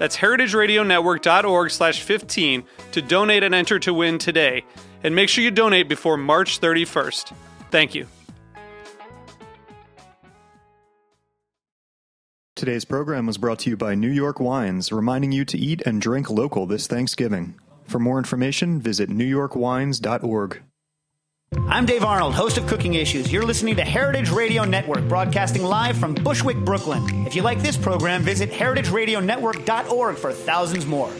That's heritageradionetwork.org slash 15 to donate and enter to win today. And make sure you donate before March 31st. Thank you. Today's program was brought to you by New York Wines, reminding you to eat and drink local this Thanksgiving. For more information, visit newyorkwines.org. I'm Dave Arnold, host of Cooking Issues. You're listening to Heritage Radio Network, broadcasting live from Bushwick, Brooklyn. If you like this program, visit heritageradionetwork.org for thousands more.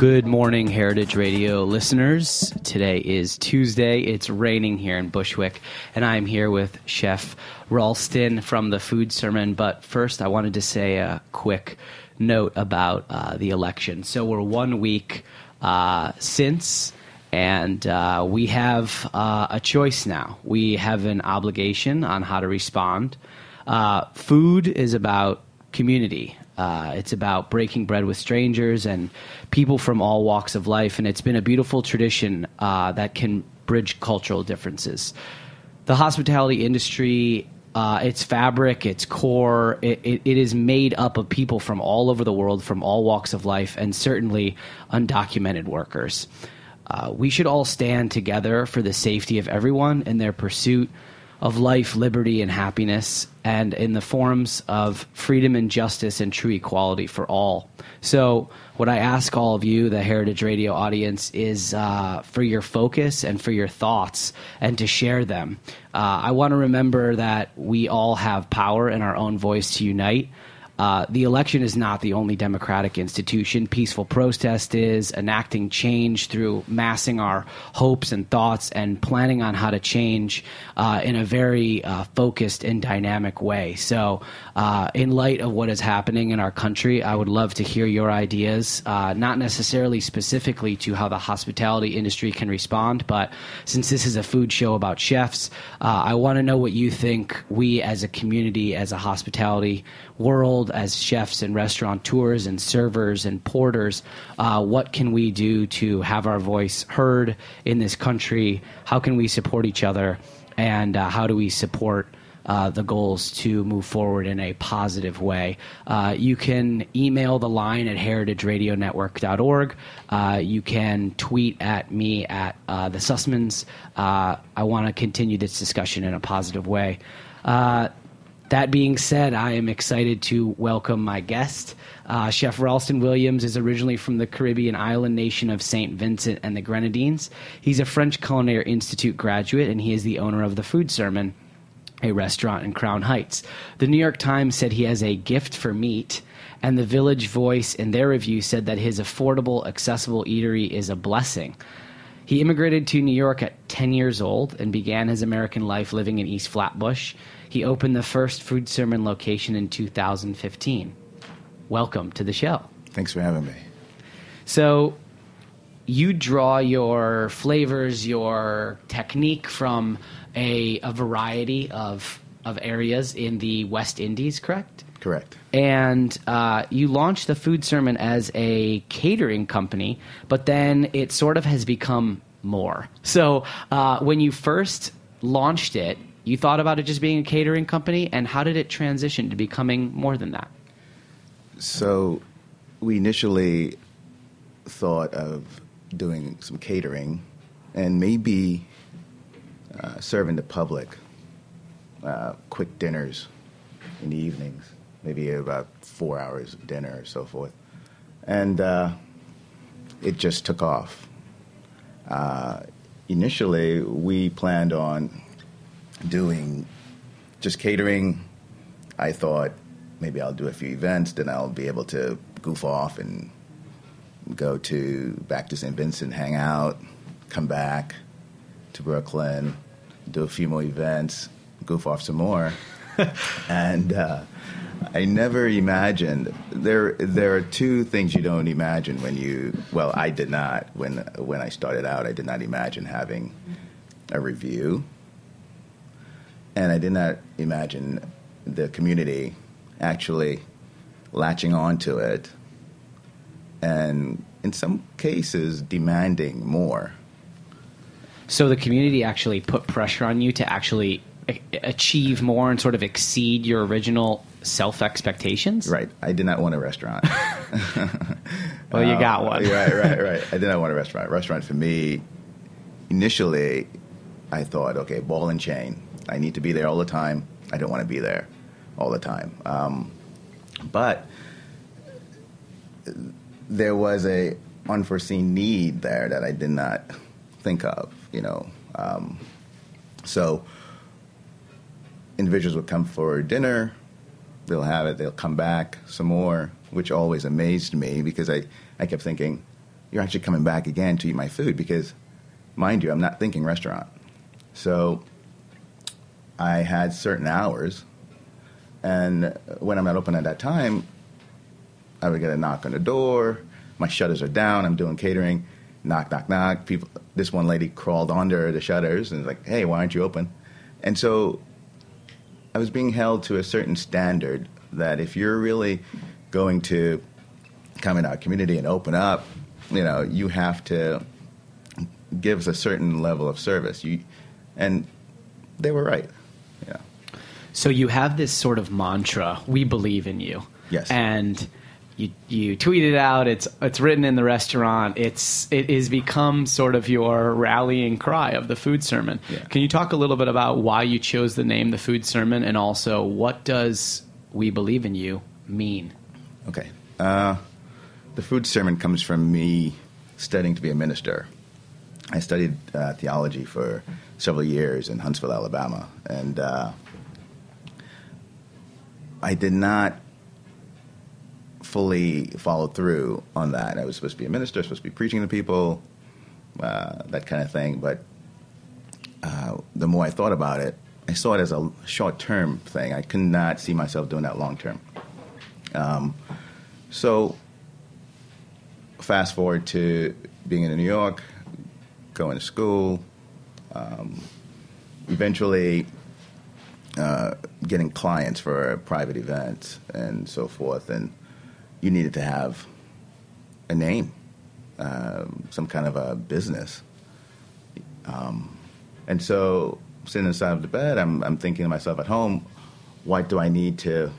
Good morning, Heritage Radio listeners. Today is Tuesday. It's raining here in Bushwick, and I'm here with Chef Rawlston from the Food Sermon. But first, I wanted to say a quick note about uh, the election. So, we're one week uh, since, and uh, we have uh, a choice now. We have an obligation on how to respond. Uh, food is about community. Uh, it's about breaking bread with strangers and people from all walks of life, and it's been a beautiful tradition uh, that can bridge cultural differences. The hospitality industry, uh, its fabric, its core, it, it, it is made up of people from all over the world, from all walks of life, and certainly undocumented workers. Uh, we should all stand together for the safety of everyone in their pursuit of life, liberty, and happiness, and in the forms of freedom and justice and true equality for all. So, what I ask all of you, the Heritage Radio audience, is uh, for your focus and for your thoughts and to share them. Uh, I want to remember that we all have power in our own voice to unite. Uh, the election is not the only democratic institution. Peaceful protest is enacting change through massing our hopes and thoughts and planning on how to change uh, in a very uh, focused and dynamic way. So, uh, in light of what is happening in our country, I would love to hear your ideas, uh, not necessarily specifically to how the hospitality industry can respond, but since this is a food show about chefs, I want to know what you think we as a community, as a hospitality world as chefs and restaurateurs and servers and porters. Uh, what can we do to have our voice heard in this country? How can we support each other? And uh, how do we support? Uh, the goals to move forward in a positive way. Uh, you can email the line at heritageradionetwork.org. Uh, you can tweet at me at uh, the Sussmans. Uh, I want to continue this discussion in a positive way. Uh, that being said, I am excited to welcome my guest. Uh, Chef Rawlston Williams is originally from the Caribbean island nation of St. Vincent and the Grenadines. He's a French Culinary Institute graduate, and he is the owner of the Food Sermon, a restaurant in Crown Heights. The New York Times said he has a gift for meat, and the Village Voice, in their review, said that his affordable, accessible eatery is a blessing. He immigrated to New York at 10 years old and began his American life living in East Flatbush. He opened the first food sermon location in 2015. Welcome to the show. Thanks for having me. So, you draw your flavors, your technique from a, a variety of, of areas in the West Indies, correct? Correct. And uh, you launched the Food Sermon as a catering company, but then it sort of has become more. So, uh, when you first launched it, you thought about it just being a catering company, and how did it transition to becoming more than that? So, we initially thought of doing some catering and maybe uh, serving the public uh, quick dinners in the evenings, maybe about four hours of dinner or so forth. And uh, it just took off. Uh, initially, we planned on doing just catering. I thought maybe I'll do a few events, then I'll be able to goof off and go to back to St. Vincent, hang out, come back to Brooklyn, do a few more events, goof off some more, and uh, I never imagined there. There are two things you don't imagine when you. Well, I did not when when I started out. I did not imagine having a review, and I did not imagine the community actually latching onto it, and in some cases demanding more. So the community actually put pressure on you to actually a- achieve more and sort of exceed your original self expectations. Right. I did not want a restaurant. Well, you got Uh, one. right, right, right. I did not want a restaurant. Restaurant for me, initially, I thought, okay, ball and chain. I need to be there all the time. I don't want to be there all the time. Um, but there was a unforeseen need there that I did not think of. You know, um, so individuals would come for dinner. They'll have it. They'll come back some more, which always amazed me because I, I kept thinking, you're actually coming back again to eat my food because, mind you, I'm not thinking restaurant. So I had certain hours, and when I'm not open at that time, I would get a knock on the door. My shutters are down. I'm doing catering. Knock, knock, knock. People. This one lady crawled under the shutters and was like, "Hey, why aren't you open?" And so I was being held to a certain standard that if you're really going to come in our community and open up, you know, you have to give us a certain level of service. You, and they were right. Yeah. So you have this sort of mantra: "We believe in you." Yes. And you you tweet it out. It's it's written in the restaurant. It's it is become sort of your rallying cry of the food sermon. Yeah. Can you talk a little bit about why you chose the name the food sermon, and also what does "We believe in you" mean? Okay. Uh, the food sermon comes from me studying to be a minister. I studied uh, theology for several years in Huntsville, Alabama, and uh, I did not fully follow through on that. I was supposed to be a minister, supposed to be preaching to people, uh, that kind of thing. But uh, the more I thought about it, I saw it as a short term thing. I could not see myself doing that long term. Um, so, fast forward to being in New York, going to school, um, eventually uh, getting clients for private events and so forth. And you needed to have a name, um, some kind of a business. Um, and so, sitting inside of the bed, I'm, I'm thinking to myself at home, what do I need to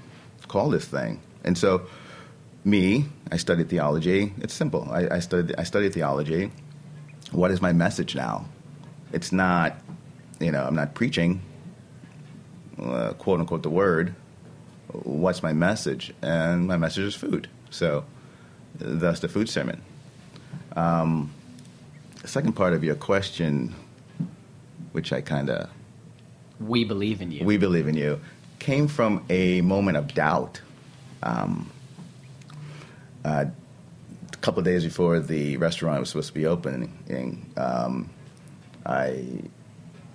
call this thing? And so, me, I studied theology. It's simple. I, I studied I studied theology. What is my message now? It's not, you know, I'm not preaching, uh, quote unquote, the word. What's my message? And my message is food. So, thus the food sermon. Um, the second part of your question, which I kind of We believe in you. we believe in you, came from a moment of doubt. Um, uh, a couple of days before the restaurant was supposed to be opening, um, I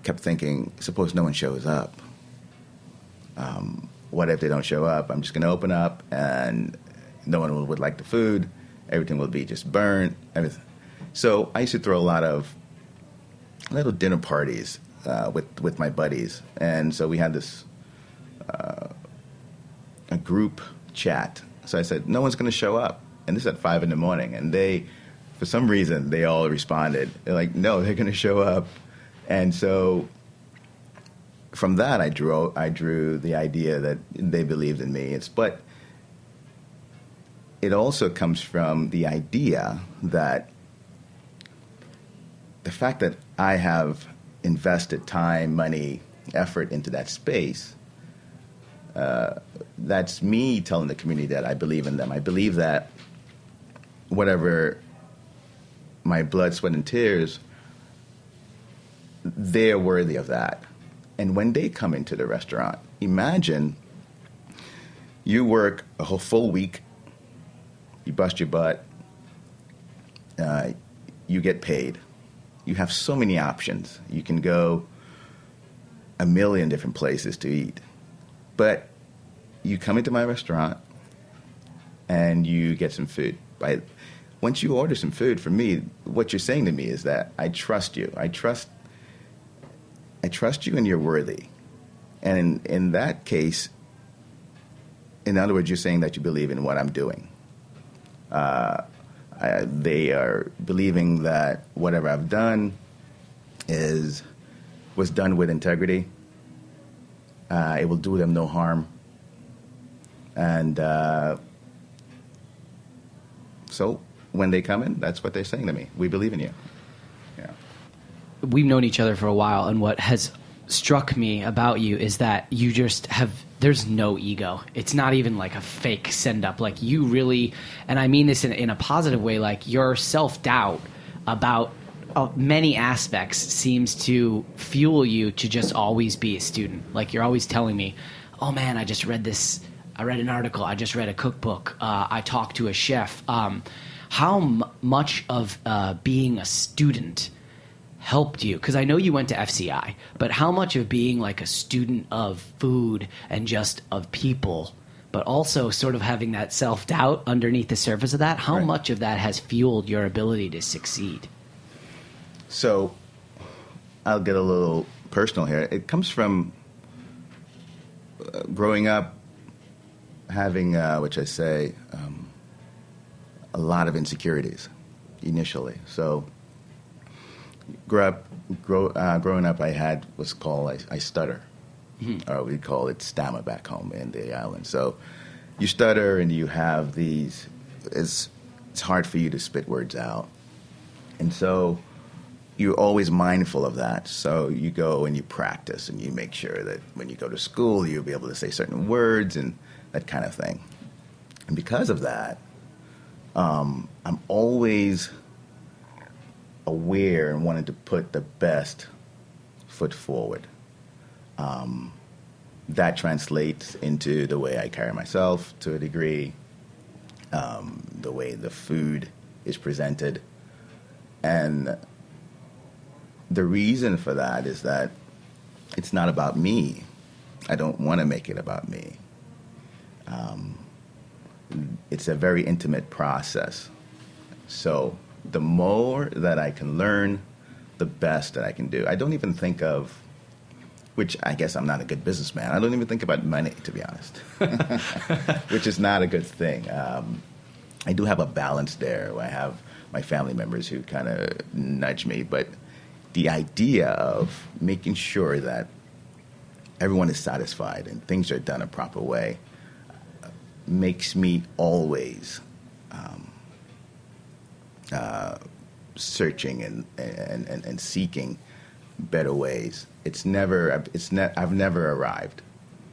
kept thinking, suppose no one shows up. Um, what if they don't show up? I'm just going to open up and no one would, like the food. Everything would be just burnt. Everything. So I used to throw a lot of little dinner parties uh, with with my buddies, and so we had this uh, a group chat. So I said, "No one's going to show up," and this is at five in the morning, and they, for some reason, they all responded. They're like, "No, they're going to show up," and so from that, I drew I drew the idea that they believed in me. It's but it also comes from the idea that the fact that I have invested time, money, effort into that space, uh, that's me telling the community that I believe in them. I believe that whatever my blood, sweat, and tears, they're worthy of that. And when they come into the restaurant, imagine you work a whole full week, you bust your butt, uh, you get paid. You have so many options. You can go a million different places to eat. But you come into my restaurant and you get some food. By once you order some food from me, what you're saying to me is that I trust you. I trust I trust you and you're worthy. And in, in that case, in other words, you're saying that you believe in what I'm doing. Uh, I, they are believing that whatever I've done is was done with integrity. Uh, it will do them no harm, and uh, so when they come in, that's what they're saying to me. We believe in you. Yeah. we've known each other for a while, and what has struck me about you is that you just have there's no ego. It's not even like a fake send up. Like you really, and I mean this in, in a positive way. Like your self doubt about uh, many aspects seems to fuel you to just always be a student. Like you're always telling me, "Oh man, I just read this. I read an article. I just read a cookbook. Uh, I talked to a chef." Um, how m- much of uh, being a student helped you? Because I know you went to FCI, but how much of being like a student of food and just of people, but also sort of having that self doubt underneath the surface of that, how Right. much of that has fueled your ability to succeed? So I'll get a little personal here. It comes from uh, growing up, having, uh, which I say, um, a lot of insecurities initially. So grew up, grow, uh, growing up, I had what's called I, I stutter, or we call it stammer back home in the island. So you stutter and you have these. It's it's hard for you to spit words out, and so you're always mindful of that. So you go and you practice and you make sure that when you go to school, you'll be able to say certain words and that kind of thing. And because of that, um, I'm always aware and wanted to put the best foot forward. Um, that translates into the way I carry myself to a degree, um, the way the food is presented. And the reason for that is that it's not about me. I don't want to make it about me. Um, it's a very intimate process. So the more that I can learn, the best that I can do. I don't even think of, which I guess I'm not a good businessman. I don't even think about money, to be honest, which is not a good thing. Um, I do have a balance there. I have my family members who kind of nudge me, but the idea of making sure that everyone is satisfied and things are done a proper way uh, makes me always um, uh, searching and, and, and, and seeking better ways. It's never, it's ne- I've never arrived.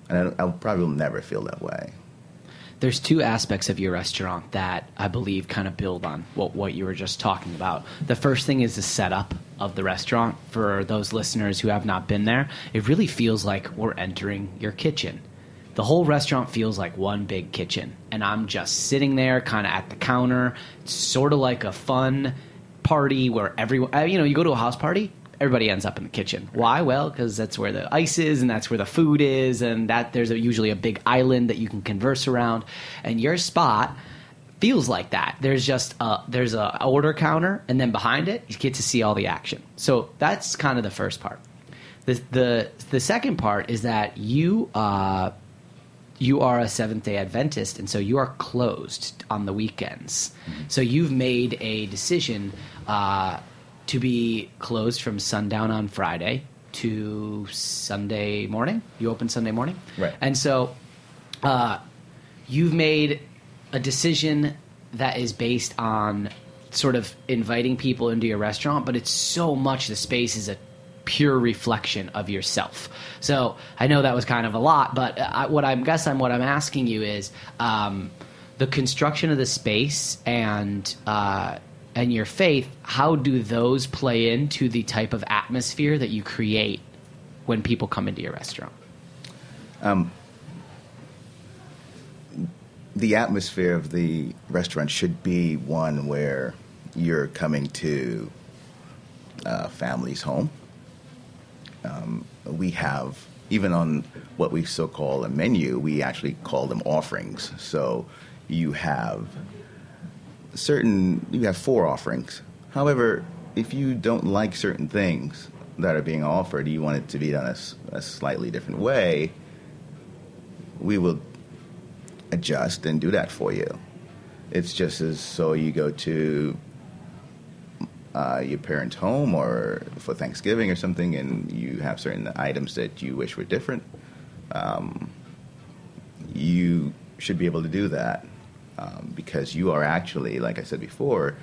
And I I'll probably will never feel that way. There's two aspects of your restaurant that I believe kind of build on what, what you were just talking about. The first thing is the setup of the restaurant. For those listeners who have not been there, it really feels like we're entering your kitchen. The whole restaurant feels like one big kitchen, and I'm just sitting there, kind of at the counter. It's sort of like a fun party where everyone, uh, you know, you go to a house party, everybody ends up in the kitchen. Why? Well, because that's where the ice is, and that's where the food is, and that there's a, usually a big island that you can converse around. And your spot feels like that. There's just a, there's a order counter, and then behind it, you get to see all the action. So that's kind of the first part. The the the second part is that you uh, you are a Seventh Day Adventist, and so you are closed on the weekends. So you've made a decision uh, to be closed from sundown on Friday to Sunday morning. You open Sunday morning, Right. And so uh, you've made a decision that is based on sort of inviting people into your restaurant, but it's so much the space is a pure reflection of yourself. So I know that was kind of a lot, but I, what I'm guess I'm what I'm asking you is um, the construction of the space and uh, and your faith. How do those play into the type of atmosphere that you create when people come into your restaurant? the atmosphere of the restaurant should be one where you're coming to a family's home. Um, we have, even on what we so call a menu, we actually call them offerings. So you have certain, you have four offerings. However, if you don't like certain things that are being offered, you want it to be done a slightly different way, we will adjust and do that for you. It's just as so you go to uh, your parents' home or for Thanksgiving or something, and you have certain items that you wish were different. Um, you should be able to do that um, because you are actually, like I said before,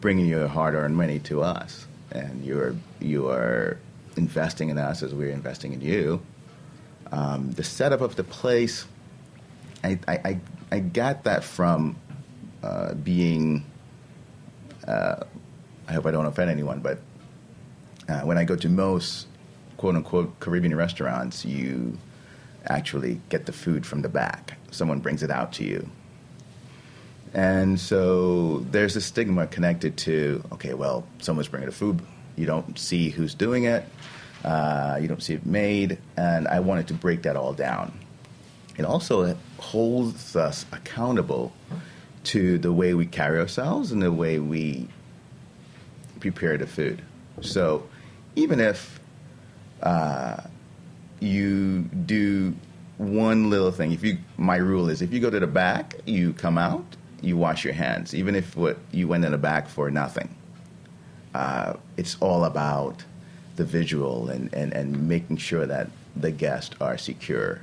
bringing your hard-earned money to us, and you're you are investing in us as we're investing in you. Um, the setup of the place. I, I, I, got that from uh, being, uh, I hope I don't offend anyone, but uh, when I go to most quote unquote Caribbean restaurants, you actually get the food from the back. Someone brings it out to you. And so there's a stigma connected to, okay, well, someone's bringing the food. You don't see who's doing it. Uh, you don't see it made. And I wanted to break that all down. It also holds us accountable to the way we carry ourselves and the way we prepare the food. So even if uh, you do one little thing, if you, my rule is if you go to the back, you come out, you wash your hands, even if what you went in the back for nothing. Uh, it's all about the visual and, and, and making sure that the guests are secure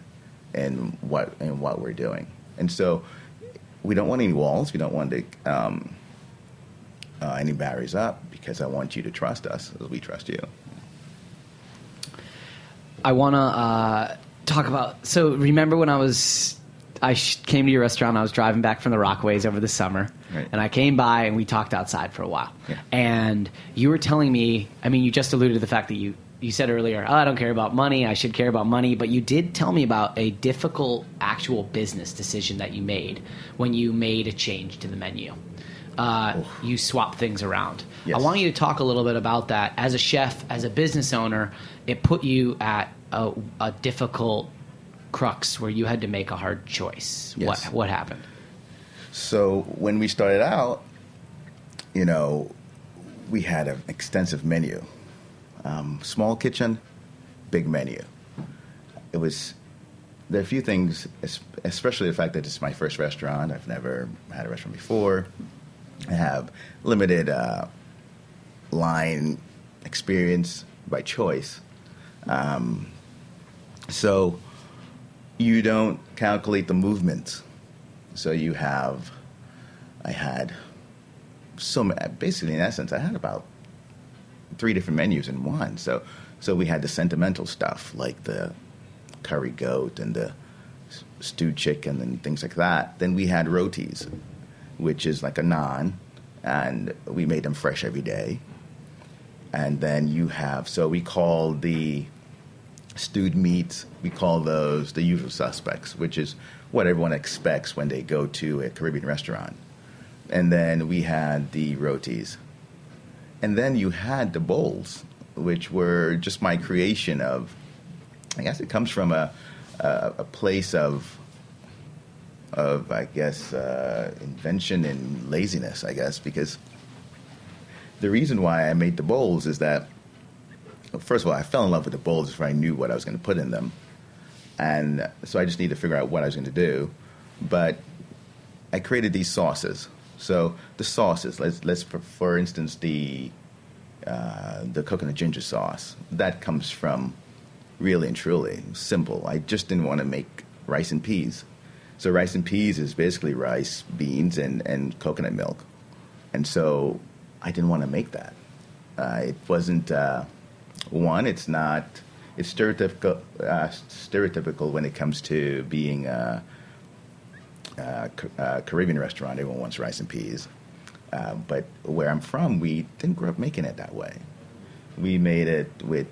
in what in what we're doing. And so we don't want any walls. We don't want to, um, uh, any barriers up because I want you to trust us as we trust you. I want to uh, talk about. So remember when I was, I sh- came to your restaurant. I was driving back from the Rockaways over the summer, Right. and I came by and we talked outside for a while. Yeah. And you were telling me. I mean, you just alluded to the fact that you you said earlier, oh, I don't care about money. I should care about money. But you did tell me about a difficult actual business decision that you made when you made a change to the menu. Uh, you swap things around. Yes. I want you to talk a little bit about that. As a chef, as a business owner, it put you at a, a difficult crux where you had to make a hard choice. Yes. What what happened? So when we started out, you know, we had an extensive menu, um, small kitchen, big menu. It was there are a few things, especially the fact that it's my first restaurant. I've never had a restaurant before. Have limited uh, line experience by choice. Um, so you don't calculate the movements. So you have, I had so basically in essence, I had about three different menus in one. So so we had the sentimental stuff like the curry goat and the stewed chicken and things like that. Then we had rotis, which is like a naan, and we made them fresh every day. And then you have so we call the stewed meats, we call those the usual suspects, which is what everyone expects when they go to a Caribbean restaurant. And then we had the rotis. And then you had the bowls, which were just my creation of, I guess it comes from a, a, a place of, of I guess, uh, invention and laziness, I guess, because the reason why I made the bowls is that first of all, I fell in love with the bowls before I knew what I was going to put in them, and so I just needed to figure out what I was going to do. But I created these sauces. So the sauces, let's let's for, for instance the uh, the coconut ginger sauce that comes from really and truly simple. I just didn't want to make rice and peas. So rice and peas is basically rice, beans, and, and coconut milk. And so I didn't want to make that. Uh, it wasn't. Uh, One, it's not. It's stereotypical, uh, stereotypical when it comes to being a, a, a Caribbean restaurant. Everyone wants rice and peas. Uh, but where I'm from, we didn't grow up making it that way. We made it with,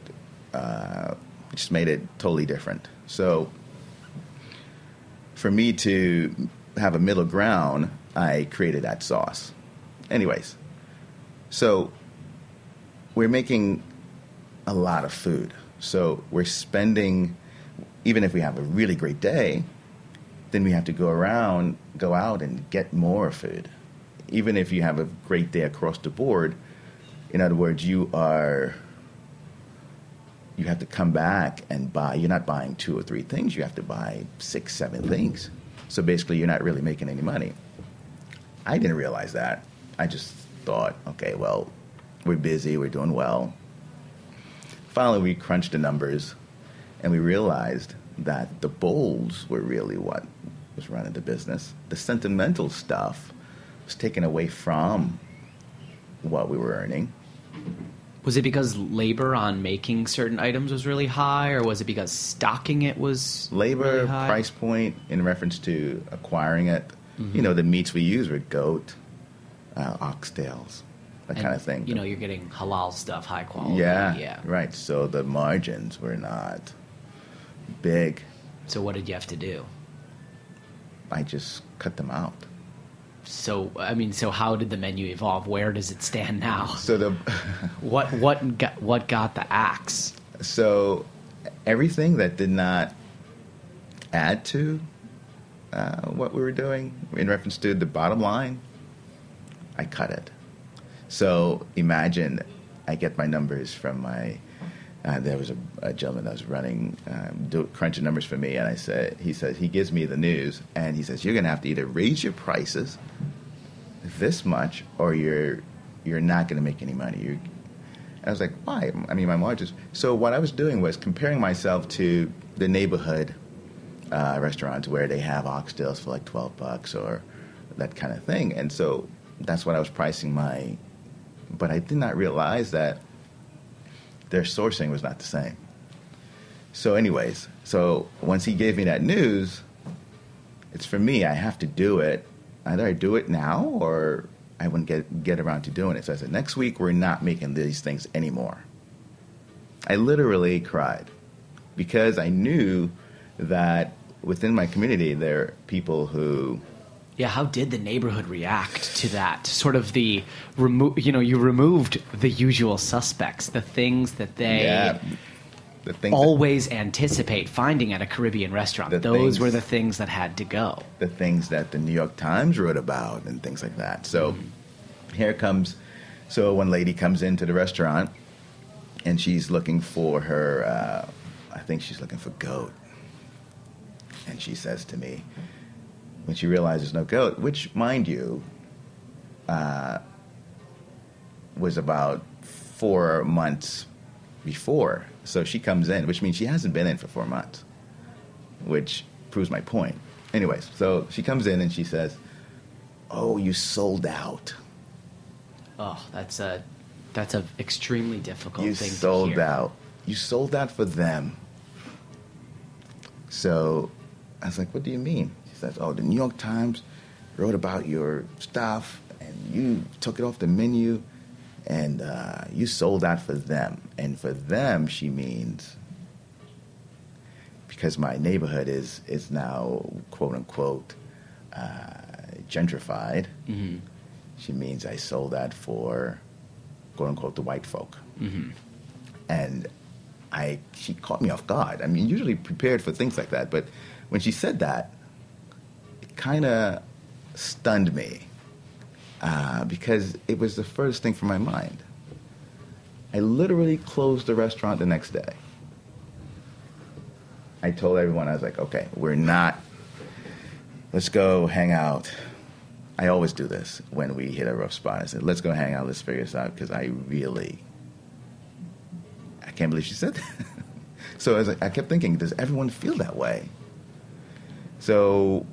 uh, just made it totally different. So for me to have a middle ground, I created that sauce. Anyways, so we're making a lot of food. So we're spending, even if we have a really great day, then we have to go around, go out and get more food. Even if you have a great day across the board, in other words, you are, you have to come back and buy. You're not buying two or three things, you have to buy six, seven things. So basically, you're not really making any money. I didn't realize that. I just thought, okay, well, we're busy, we're doing well. Finally, we crunched the numbers and we realized that the bowls were really what was running the business. The sentimental stuff was taken away from what we were earning. Was it because labor on making certain items was really high, or was it because stocking it was labor really price point in reference to acquiring it? Mm-hmm. You know, the meats we use were goat, uh, oxtails, that And, kind of thing. You know, you're getting halal stuff, high quality. yeah, yeah. right. So the margins were not big. So what did you have to do? I just cut them out. So I mean, so how did the menu evolve? Where does it stand now? So the What what got what got the axe? so everything that did not add to uh, what we were doing in reference to the bottom line, I cut it. So imagine I get my numbers from my. Uh, there was a, a gentleman that was running, um, do, crunching numbers for me, and I said, he says he gives me the news, and he says you're going to have to either raise your prices this much, or you're you're not going to make any money. You're, I was like, why? I mean, my margins. So what I was doing was comparing myself to the neighborhood uh, restaurants where they have oxtails for like twelve bucks or that kind of thing, and so that's what I was pricing my. But I did not realize that their sourcing was not the same. So, anyways, so once he gave me that news, it's for me. I have to do it. Either I do it now or I wouldn't get get around to doing it. So I said, next week we're not making these things anymore. I literally cried because I knew that within my community there are people who Yeah, how did the neighborhood react to that? Sort of the remo- you know, you removed the usual suspects, the things that they yeah the things that- always anticipate finding at a Caribbean restaurant. Those things- were the things that had to go. the things that the New York Times wrote about and things like that. So here comes, so one lady comes into the restaurant and she's looking for her, uh, I think she's looking for goat. And she says to me, when she realizes no goat, which, mind you, uh, was about four months before. So she comes in, which means she hasn't been in for four months which proves my point. Anyways, so she comes in and she says, "Oh, you sold out. Oh, that's a that's a extremely difficult thing. You sold out. You sold out for them." So I was like, "What do you mean?" Says, "Oh, the New York Times wrote about your stuff, and you took it off the menu, and uh, you sold out for them. And for them, she means." because my neighborhood is is now quote unquote uh, gentrified. Mm-hmm. She means I sold that for quote unquote the white folk, and I she caught me off guard. I mean, usually prepared for things like that, but when she said that, kind of stunned me uh, because it was the first thing from my mind. I literally closed the restaurant the next day. I told everyone, I was like, okay, we're not, let's go hang out. I always do this when we hit a rough spot. I said, let's go hang out, let's figure this out, because I really, I can't believe she said that. so I, was like, I kept thinking, does everyone feel that way? So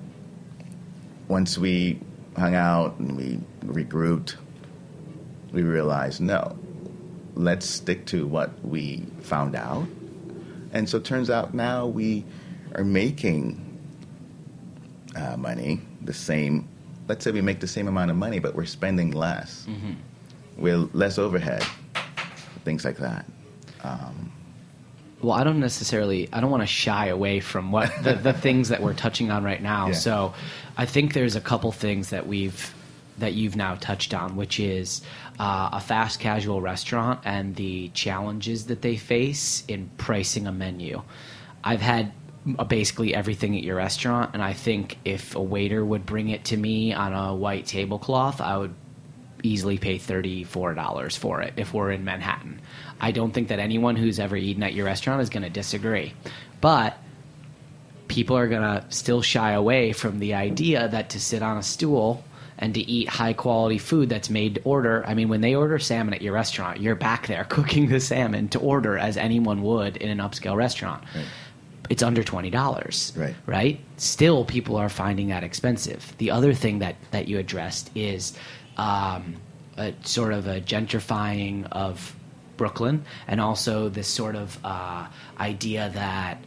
once we hung out and we regrouped, we realized no, let's stick to what we found out. And so it turns out now we are making uh, money the same. Let's say we make the same amount of money, but we're spending less. Mm-hmm. We're less overhead, things like that. Um, well, I don't necessarily. I don't want to shy away from what the, the things that we're touching on right now. Yeah. So, I think there's a couple things that we've that you've now touched on, which is uh, a fast casual restaurant and the challenges that they face in pricing a menu. I've had basically everything at your restaurant, and I think if a waiter would bring it to me on a white tablecloth, I would easily pay $34 for it if we're in Manhattan. I don't think that anyone who's ever eaten at your restaurant is going to disagree. But people are going to still shy away from the idea that to sit on a stool and to eat high quality food that's made to order. I mean, when they order salmon at your restaurant, you're back there cooking the salmon to order as anyone would in an upscale restaurant. Right. It's under twenty dollars, right? Right. Still, people are finding that expensive. The other thing that that you addressed is um, a sort of a gentrifying of Brooklyn, and also this sort of uh, idea that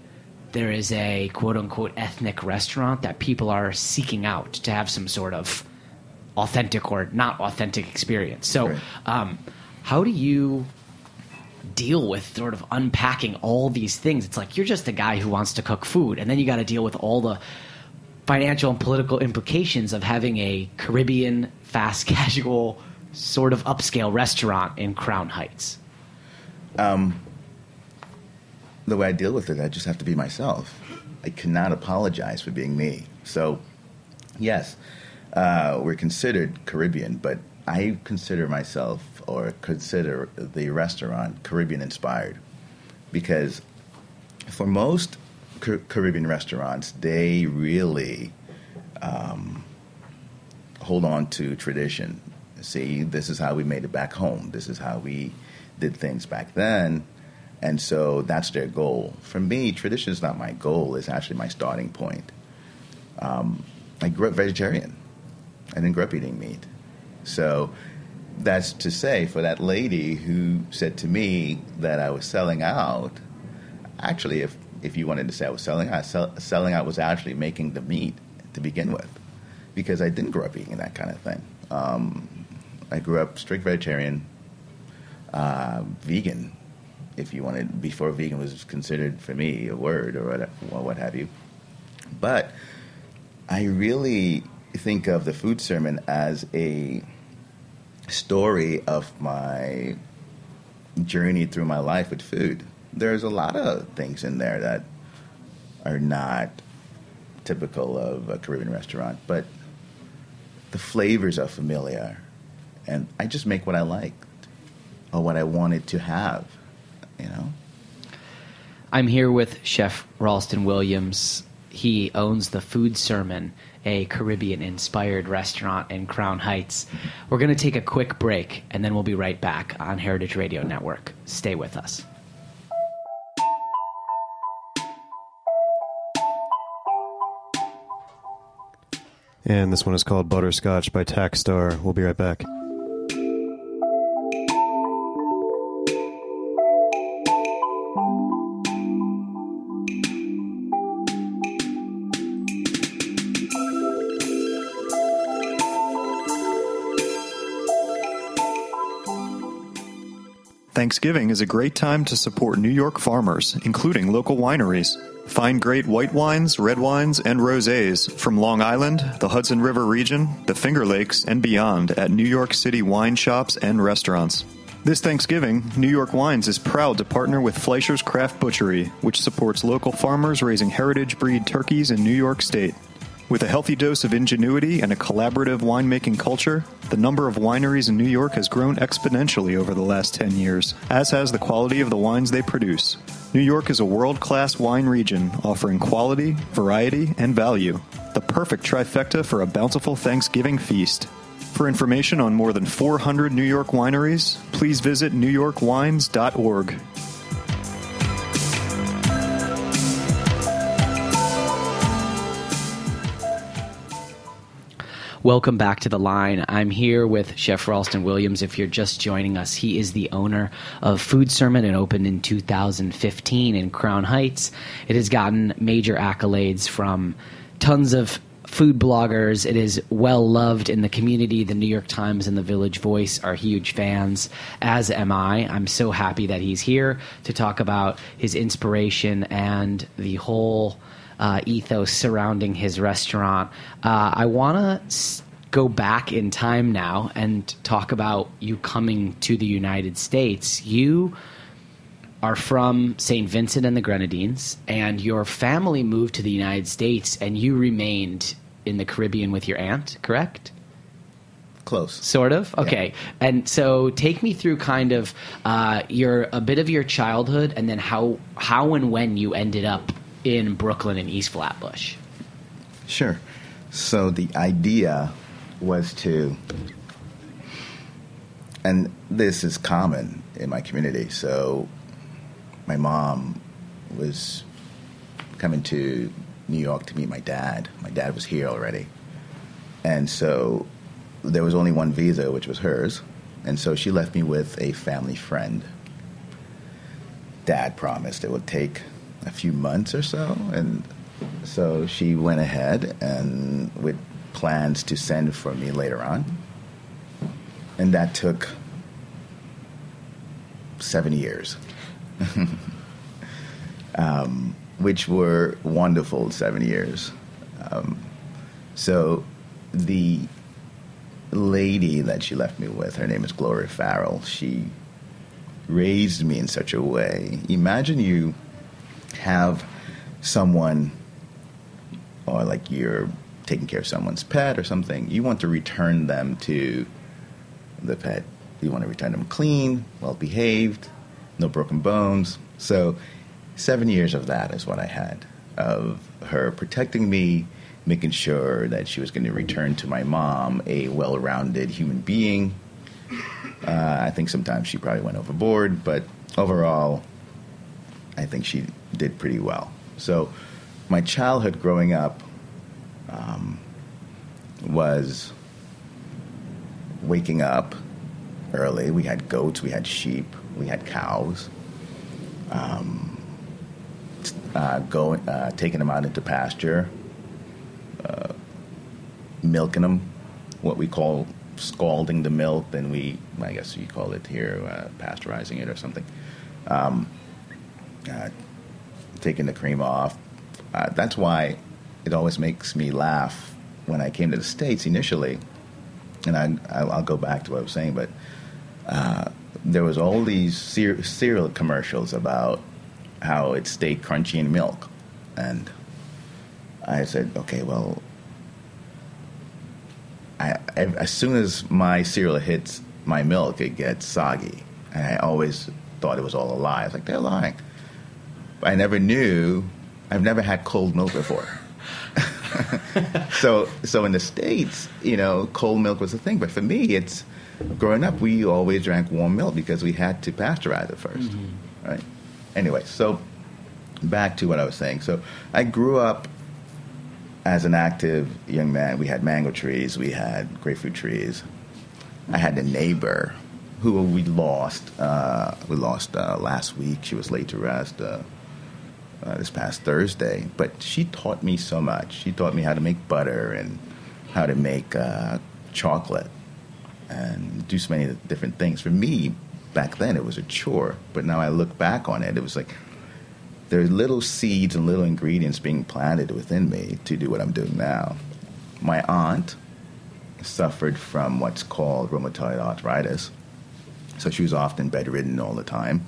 there is a quote unquote ethnic restaurant that people are seeking out to have some sort of authentic or not authentic experience. So, right. um, how do you deal with sort of unpacking all these things? It's like you're just a guy who wants to cook food, and then you got to deal with all the financial and political implications of having a Caribbean fast casual sort of upscale restaurant in Crown Heights. Um, the way I deal with it, I just have to be myself. I cannot apologize for being me. So, yes, uh, we're considered Caribbean, but I consider myself or consider the restaurant Caribbean inspired because for most Caribbean restaurants, they really um, hold on to tradition. See, this is how we made it back home. This is how we did things back then. And so that's their goal. For me, tradition is not my goal, it's actually my starting point. Um, I grew up vegetarian. I didn't grow up eating meat. So that's to say, for that lady who said to me that I was selling out, actually, if, if you wanted to say I was selling out, sell, selling out was actually making the meat to begin with, because I didn't grow up eating that kind of thing. Um, I grew up strict vegetarian, uh, vegan, if you wanted, before vegan was considered for me a word or what, or what have you. But I really think of the food sermon as a story of my journey through my life with food. There's a lot of things in there that are not typical of a Caribbean restaurant, but the flavors are familiar. And I just make what I liked or what I wanted to have, you know? I'm here with Chef Rawlston Williams. He owns the Food Sermon a Caribbean inspired restaurant in Crown Heights. We're going to take a quick break and then we'll be right back on Heritage Radio Network. Stay with us. And this one is called Butterscotch by Tackstar. We'll be right back. Thanksgiving is a great time to support New York farmers, including local wineries. Find great white wines, red wines, and rosés from Long Island, the Hudson River region, the Finger Lakes, and beyond at New York City wine shops and restaurants. This Thanksgiving, New York Wines is proud to partner with Fleischer's Craft Butchery, which supports local farmers raising heritage breed turkeys in New York State. With a healthy dose of ingenuity and a collaborative winemaking culture, the number of wineries in New York has grown exponentially over the last 10 years, as has the quality of the wines they produce. New York is a world class wine region offering quality, variety, and value. The perfect trifecta for a bountiful Thanksgiving feast. For information on more than 400 New York wineries, please visit newyorkwines.org. Welcome back to the line. I'm here with Chef Rawlston Williams. If you're just joining us, he is the owner of Food Sermon and opened in 2015 in Crown Heights. It has gotten major accolades from tons of food bloggers. It is well loved in the community. The New York Times and the Village Voice are huge fans, as am I. I'm so happy that he's here to talk about his inspiration and the whole uh, ethos surrounding his restaurant. Uh, I want to s- go back in time now and talk about you coming to the United States. You are from St. Vincent and the Grenadines, and your family moved to the United States, and you remained in the Caribbean with your aunt, correct? Close. Sort of. Okay. And so, take me through kind of uh, your a bit of your childhood, and then how how and when you ended up in Brooklyn and East Flatbush. Sure. So the idea was to, and this is common in my community. So my mom was coming to New York to meet my dad. My dad was here already. And so there was only one visa, which was hers. And so she left me with a family friend. Dad promised it would take a few months or so. And so she went ahead and with plans to send for me later on. And that took seven years, um, which were wonderful seven years. Um, so the lady that she left me with, her name is Gloria Farrell, she raised me in such a way. Imagine you have someone, or like you're taking care of someone's pet or something, you want to return them to the pet. You want to return them clean, well behaved, no broken bones. So, seven years of that is what I had of her protecting me, making sure that she was going to return to my mom a well rounded human being. Uh, I think sometimes she probably went overboard, but overall, I think she did pretty well. So, my childhood growing up um, was waking up early. We had goats, we had sheep, we had cows. Um, uh, going, uh, taking them out into pasture, uh, milking them, what we call scalding the milk. Then we, I guess you call it here, uh, pasteurizing it or something. Um, uh, taking the cream off. Uh, that's why it always makes me laugh when I came to the states initially. And I, I'll, I'll go back to what I was saying, but uh, there was all these cer- cereal commercials about how it stayed crunchy in milk, and I said, okay, well, I, as soon as my cereal hits my milk, it gets soggy, and I always thought it was all a lie. I was like, they're lying. I never knew. I've never had cold milk before. so, so in the states, you know, cold milk was a thing. But for me, it's growing up. We always drank warm milk because we had to pasteurize it 1st Mm-hmm. right? Anyway, so back to what I was saying. So I grew up as an active young man. We had mango trees. We had grapefruit trees. I had a neighbor who we lost. Uh, we lost uh, last week. She was laid to rest uh, uh, this past Thursday. But she taught me so much. She taught me how to make butter and how to make uh, chocolate and do so many different things. For me, back then, it was a chore. But now I look back on it, it was like there's little seeds and little ingredients being planted within me to do what I'm doing now. My aunt suffered from what's called rheumatoid arthritis. So she was often bedridden all the time.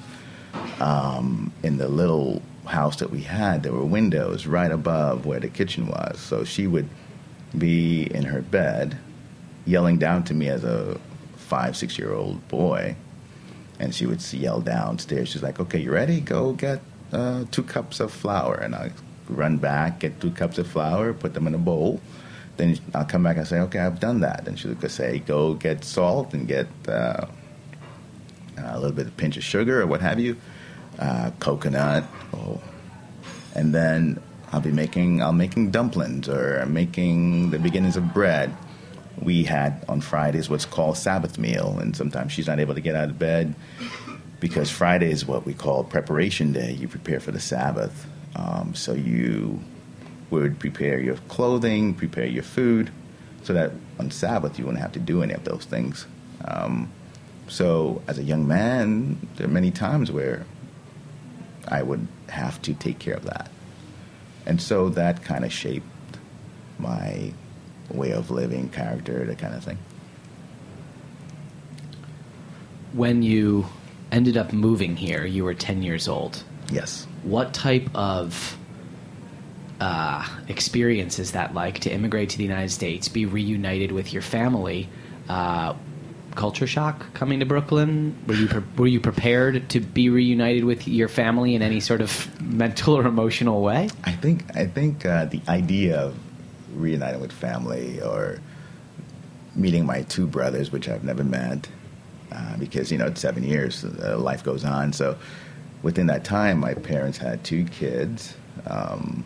Um, in the little house that we had, there were windows right above where the kitchen was. So she would be in her bed yelling down to me as a five, six year old boy. And she would yell downstairs. She's like, okay, you ready? Go get uh, two cups of flour. And I run back, get two cups of flour, put them in a bowl. Then I'll come back and say, okay, I've done that. And she'll say, go get salt and get uh, a little bit of pinch of sugar or what have you, uh, coconut. Oh. And then I'll be making, I'll making dumplings or making the beginnings of bread. we had on Fridays what's called Sabbath meal, and sometimes she's not able to get out of bed because Friday is what we call preparation day. You prepare for the Sabbath, um, so you would prepare your clothing, prepare your food, so that on Sabbath you wouldn't have to do any of those things. Um, so, as a young man, there are many times where I would have to take care of that. And so that kind of shaped my way of living, character, that kind of thing. When you ended up moving here, you were 10 years old. Yes. What type of uh, experience is that like to immigrate to the United States, be reunited with your family? Uh, culture shock coming to Brooklyn? Were you pre- were you prepared to be reunited with your family in any sort of mental or emotional way? I think I think uh, the idea of reuniting with family or meeting my two brothers, which I've never met, uh, because you know it's seven years, uh, life goes on. So within that time, my parents had two kids. Um,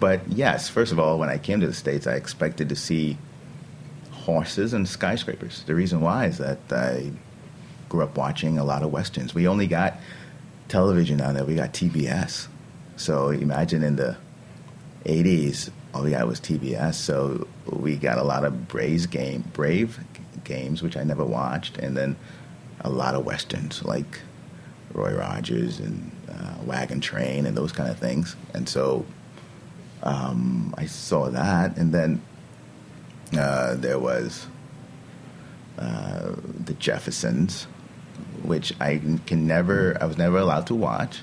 but yes, first of all, when I came to the states, I expected to see horses and skyscrapers. The reason why is that I grew up watching a lot of westerns. We only got television down there. We got TBS. So imagine in the 80s, all we got was TBS. So we got a lot of Braves game, Brave games, which I never watched, and then a lot of westerns like Roy Rogers and uh, Wagon Train and those kind of things. And so um, I saw that, and then uh, there was uh, the Jeffersons, which I can never, I was never allowed to watch,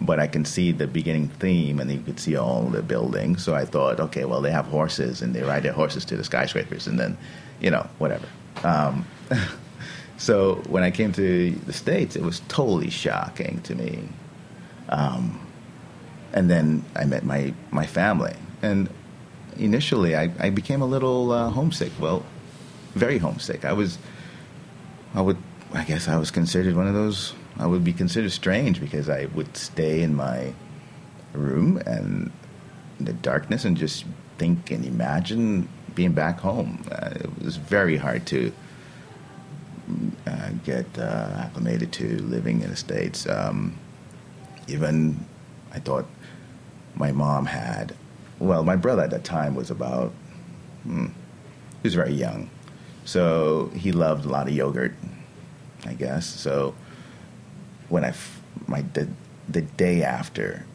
but I can see the beginning theme and you could see all the buildings. So I thought, okay, well, they have horses and they ride their horses to the skyscrapers and then, you know, whatever. Um, so when I came to the States, it was totally shocking to me. Um, and then I met my, my family. And initially, I, I became a little uh, homesick. Well, very homesick. I was, I would, I guess I was considered one of those. I would be considered strange because I would stay in my room and the darkness and just think and imagine being back home. Uh, it was very hard to uh, get uh, acclimated to living in the states. Um, even I thought my mom had well, my brother at that time was about, hmm, he was very young. So he loved a lot of yogurt, I guess. So when I, my, the, the day after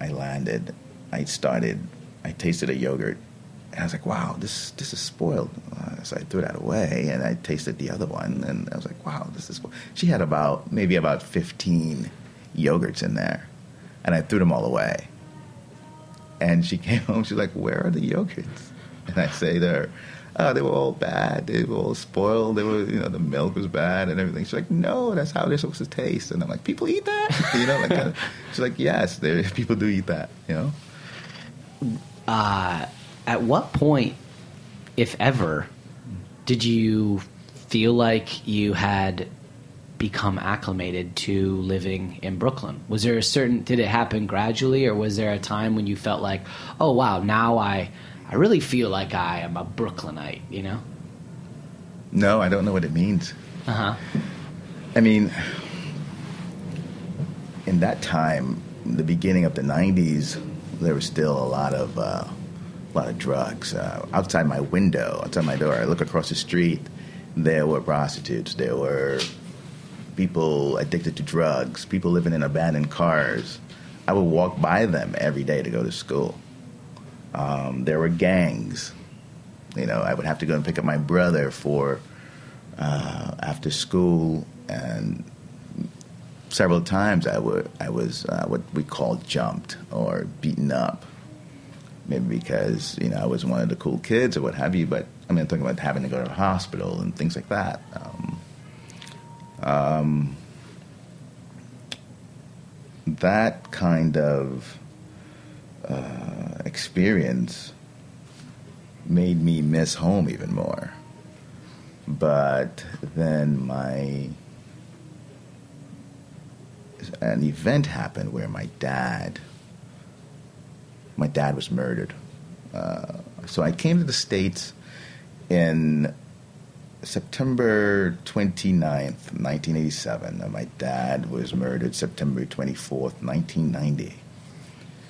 I landed, I started, I tasted a yogurt and I was like, wow, this, this is spoiled. Uh, so I threw that away and I tasted the other one and I was like, wow, this is, spoiled. she had about, maybe about 15 yogurts in there and I threw them all away. And she came home. She's like, "Where are the yogurts?" And I say to her, "Oh, they were all bad. They were all spoiled. They were, you know, the milk was bad and everything." She's like, "No, that's how they're supposed to taste." And I'm like, "People eat that?" You know, like of, she's like, "Yes, people do eat that." You know. Uh, at what point, if ever, did you feel like you had become acclimated to living in Brooklyn? Was there a certain did it happen gradually or was there a time when you felt like, "Oh wow, now I I really feel like I am a Brooklynite," you know? No, I don't know what it means. Uh-huh. I mean, in that time, the beginning of the 90s, there was still a lot of uh, a lot of drugs uh, outside my window, outside my door. I look across the street. There were prostitutes. There were people addicted to drugs, people living in abandoned cars. I would walk by them every day to go to school. Um, there were gangs. You know, I would have to go and pick up my brother for uh, after school, and several times I would I was uh, what we call jumped or beaten up. Maybe because you know I was one of the cool kids or what have you, but I mean I'm talking about having to go to the hospital and things like that. Um, um, that kind of uh, experience made me miss home even more. But then my an event happened where my dad my dad was murdered. Uh, so I came to the states in September 29th, 1987, uh, my dad was murdered September 24th, 1990.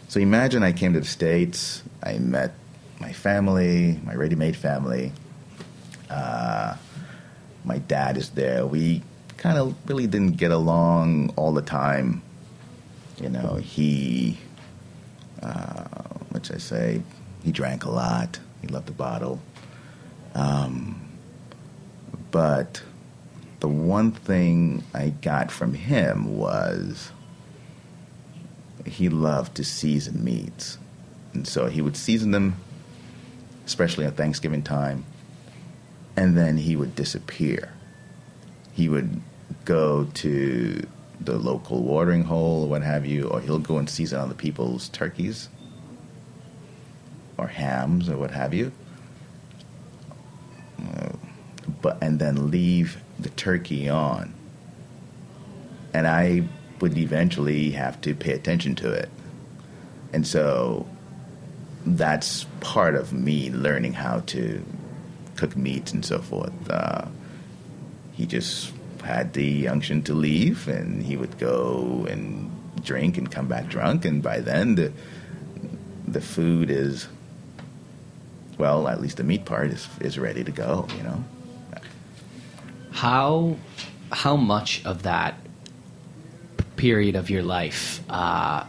So imagine I came to the States, I met my family, my ready made family. Uh, my dad is there. We kind of really didn't get along all the time. You know, he, uh, should I say, he drank a lot, he loved the bottle. Um, but the one thing I got from him was he loved to season meats. And so he would season them, especially at Thanksgiving time, and then he would disappear. He would go to the local watering hole or what have you, or he'll go and season other people's turkeys or hams or what have you. Uh, but and then leave the turkey on. And I would eventually have to pay attention to it. And so that's part of me learning how to cook meat and so forth. Uh, he just had the unction to leave, and he would go and drink and come back drunk. And by then, the the food is well, at least the meat part is is ready to go. You know. How how much of that period of your life uh,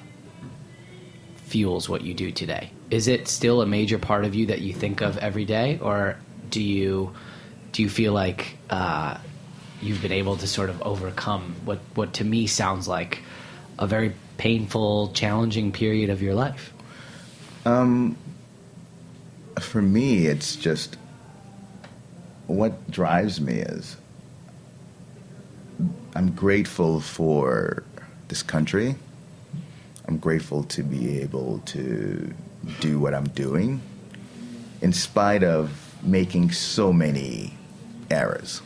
fuels what you do today? Is it still a major part of you that you think of every day, or do you do you feel like uh, you've been able to sort of overcome what what to me sounds like a very painful, challenging period of your life? Um, for me, it's just what drives me is I'm grateful for this country. I'm grateful to be able to do what I'm doing in spite of making so many errors.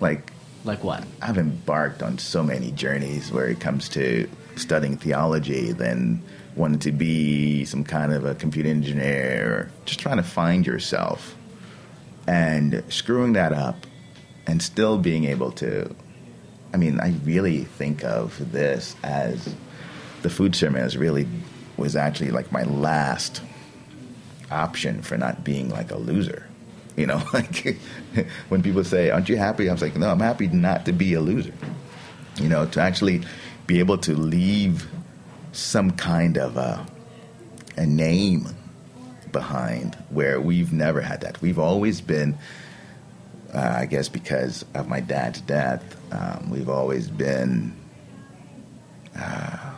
Like, Like what? I've embarked on so many journeys where it comes to studying theology, then wanting to be some kind of a computer engineer, or just trying to find yourself and screwing that up and still being able to. I mean, I really think of this as the food sermon as really was actually like my last option for not being like a loser. You know, like when people say, "Aren't you happy?" I was like, "No, I'm happy not to be a loser." You know, to actually be able to leave some kind of a, a name behind where we've never had that. We've always been, uh, I guess, because of my dad's death, um, we've always been, uh,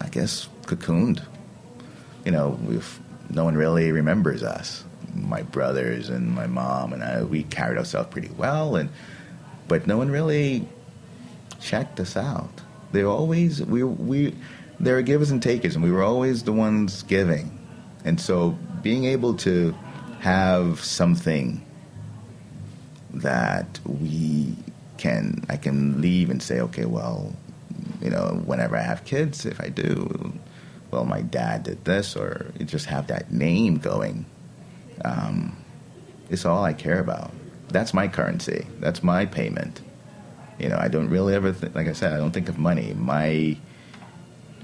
I guess, cocooned. You know, we've no one really remembers us. My brothers and my mom and I, we carried ourselves pretty well, and but no one really checked us out. They were always we we they were givers and takers, and we were always the ones giving. And so, being able to have something that we can, I can leave and say, okay, well, you know, whenever I have kids, if I do, well, my dad did this, or just have that name going. Um, it's all I care about. That's my currency. That's my payment. You know, I don't really ever think, like I said, I don't think of money. My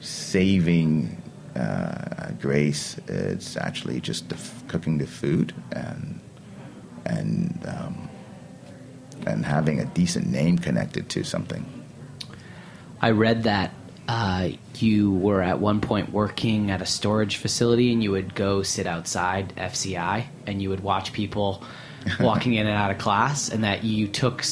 saving uh, grace is actually just the f- cooking the food and and um, and having a decent name connected to something. I read that uh, you were at one point working at a storage facility and you would go sit outside FCI and you would watch people walking in and out of class, and that you took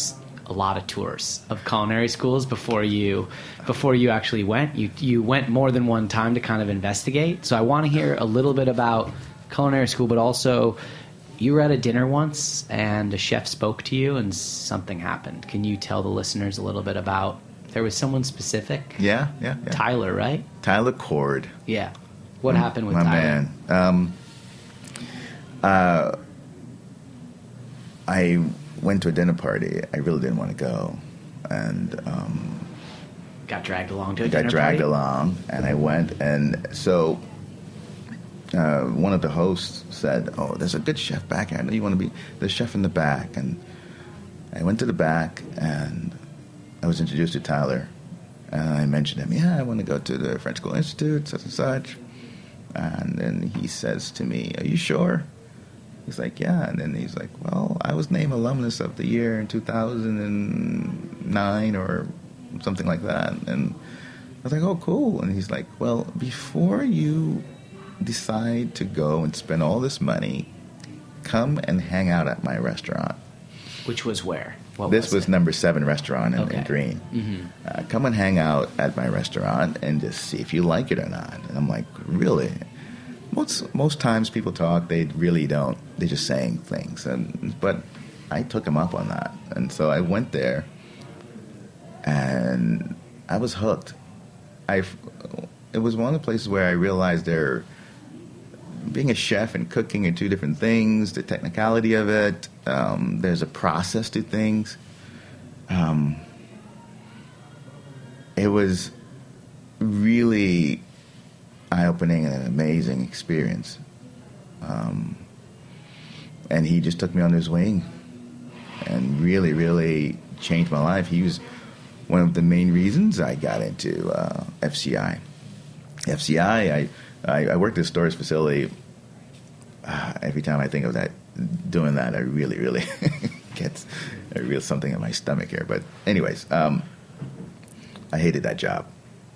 a lot of tours of culinary schools before you before you actually went. You you went more than one time to kind of investigate. So I want to hear a little bit about culinary school, but also you were at a dinner once and a chef spoke to you and something happened. Can you tell the listeners a little bit about? There was someone specific. Yeah, yeah, yeah. Tyler, right? Tyler Kord. Yeah. What happened with my Tyler? man. Um, uh, I went to a dinner party. I really didn't want to go, and um, Got dragged along to a got dragged party? along, and I went, and so uh, one of the hosts said, "Oh, there's a good chef back. I know you want to be the chef in the back." And I went to the back, and I was introduced to Tyler, and I mentioned him. Yeah, I want to go to the French School Institute, such and such. And then he says to me, "Are you sure?" He's like, "Yeah." And then he's like, "Well, I was named alumnus of the year in 2009 or something like that." And I was like, "Oh, cool." And he's like, "Well, before you decide to go and spend all this money, come and hang out at my restaurant." Which was where? What this was, it? number seven restaurant in, Okay. in Greene. Mm-hmm. Uh, come and hang out at my restaurant and just see if you like it or not. And I'm like, really? Most most times people talk, they really don't. They're just saying things. And but I took him up on that, and so I went there, and I was hooked. I it was one of the places where I realized there being a chef and cooking are two different things. The technicality of it, um, there's a process to things. Um, it was really eye-opening and an amazing experience. Um, and he just took me under his wing and really, really changed my life. He was one of the main reasons I got into uh, FCI. FCI, I, I, I worked at a storage facility. Uh, every time I think of that, doing that, I really, really gets a real something in my stomach here. But anyways, um, I hated that job,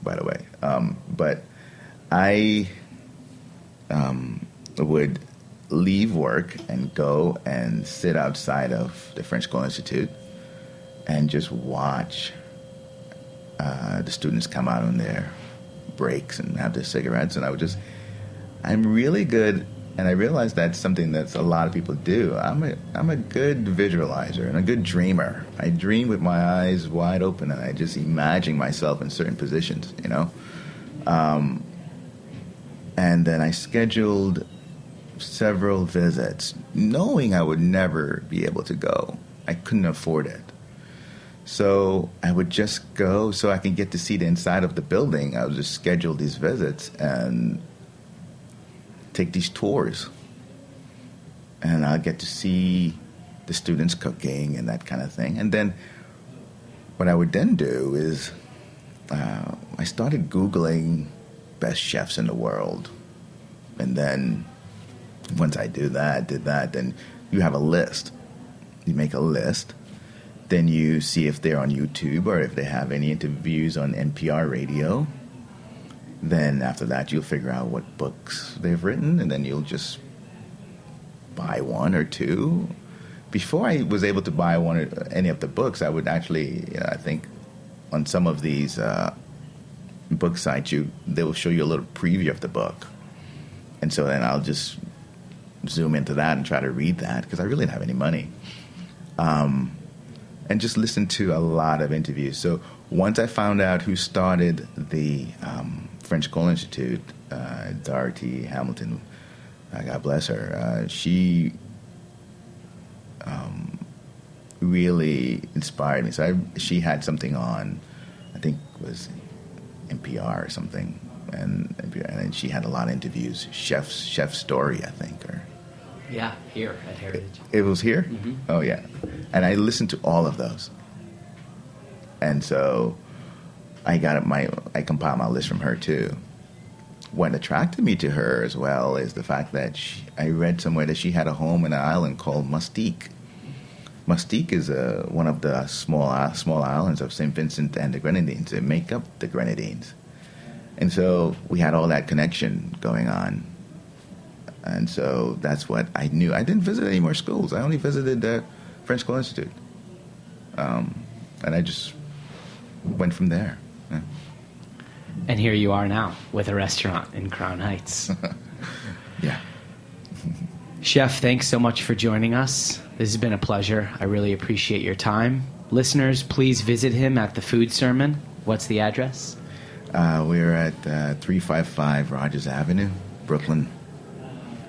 by the way. Um, but I um, would leave work and go and sit outside of the French School Institute and just watch uh, the students come out on their breaks and have their cigarettes. And I would just, I'm really good, and I realized that's something that a lot of people do. I'm a, I'm a good visualizer and a good dreamer. I dream with my eyes wide open, and I just imagine myself in certain positions, you know. Um, and then I scheduled several visits, knowing I would never be able to go. I couldn't afford it. So I would just go so I can get to see the inside of the building. I would just schedule these visits and take these tours. And I'll get to see the students cooking and that kind of thing. And then what I would then do is uh, I started Googling best chefs in the world. And then once I do that, did that, then you have a list. You make a list. Then you see if they're on YouTube or if they have any interviews on NPR radio. Then after that, you'll figure out what books they've written, and then you'll just buy one or two. Before I was able to buy one or any of the books, I would actually, you know, I think, on some of these uh, book sites, you they will show you a little preview of the book, and so then I'll just zoom into that and try to read that because I really didn't have any money. Um, and just listen to a lot of interviews. So once I found out who started the um, French School Institute, uh, Dorothy Hamilton, uh, God bless her, uh, she um, really inspired me. So I, she had something on, I think it was NPR or something, and and she had a lot of interviews. Chef's Chef Story, I think, or Yeah, here at Heritage. it was here? Mhm. Oh, yeah. And I listened to all of those. And so I got my, I compiled my list from her too. What attracted me to her as well is the fact that she, I read somewhere that she had a home in an island called Mustique. Mustique is a, one of the small small islands of St. Vincent and the Grenadines. They make up the Grenadines. And so we had all that connection going on. And so that's what I knew. I didn't visit any more schools. I only visited the French School Institute. Um, and I just went from there. Yeah. And here you are now with a restaurant in Crown Heights. yeah. Chef, thanks so much for joining us. This has been a pleasure. I really appreciate your time. Listeners, please visit him at the Food Sermon. What's the address? Uh, we're at uh, 355 Rogers Avenue, Brooklyn.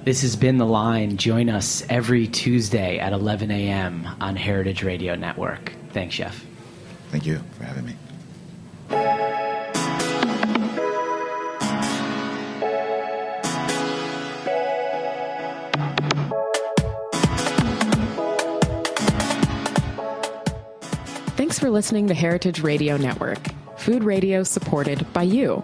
This has been The Line. Join us every Tuesday at 11 a.m. on Heritage Radio Network. Thanks, Chef. Thank you for having me. Thanks for listening to Heritage Radio Network, food radio supported by you.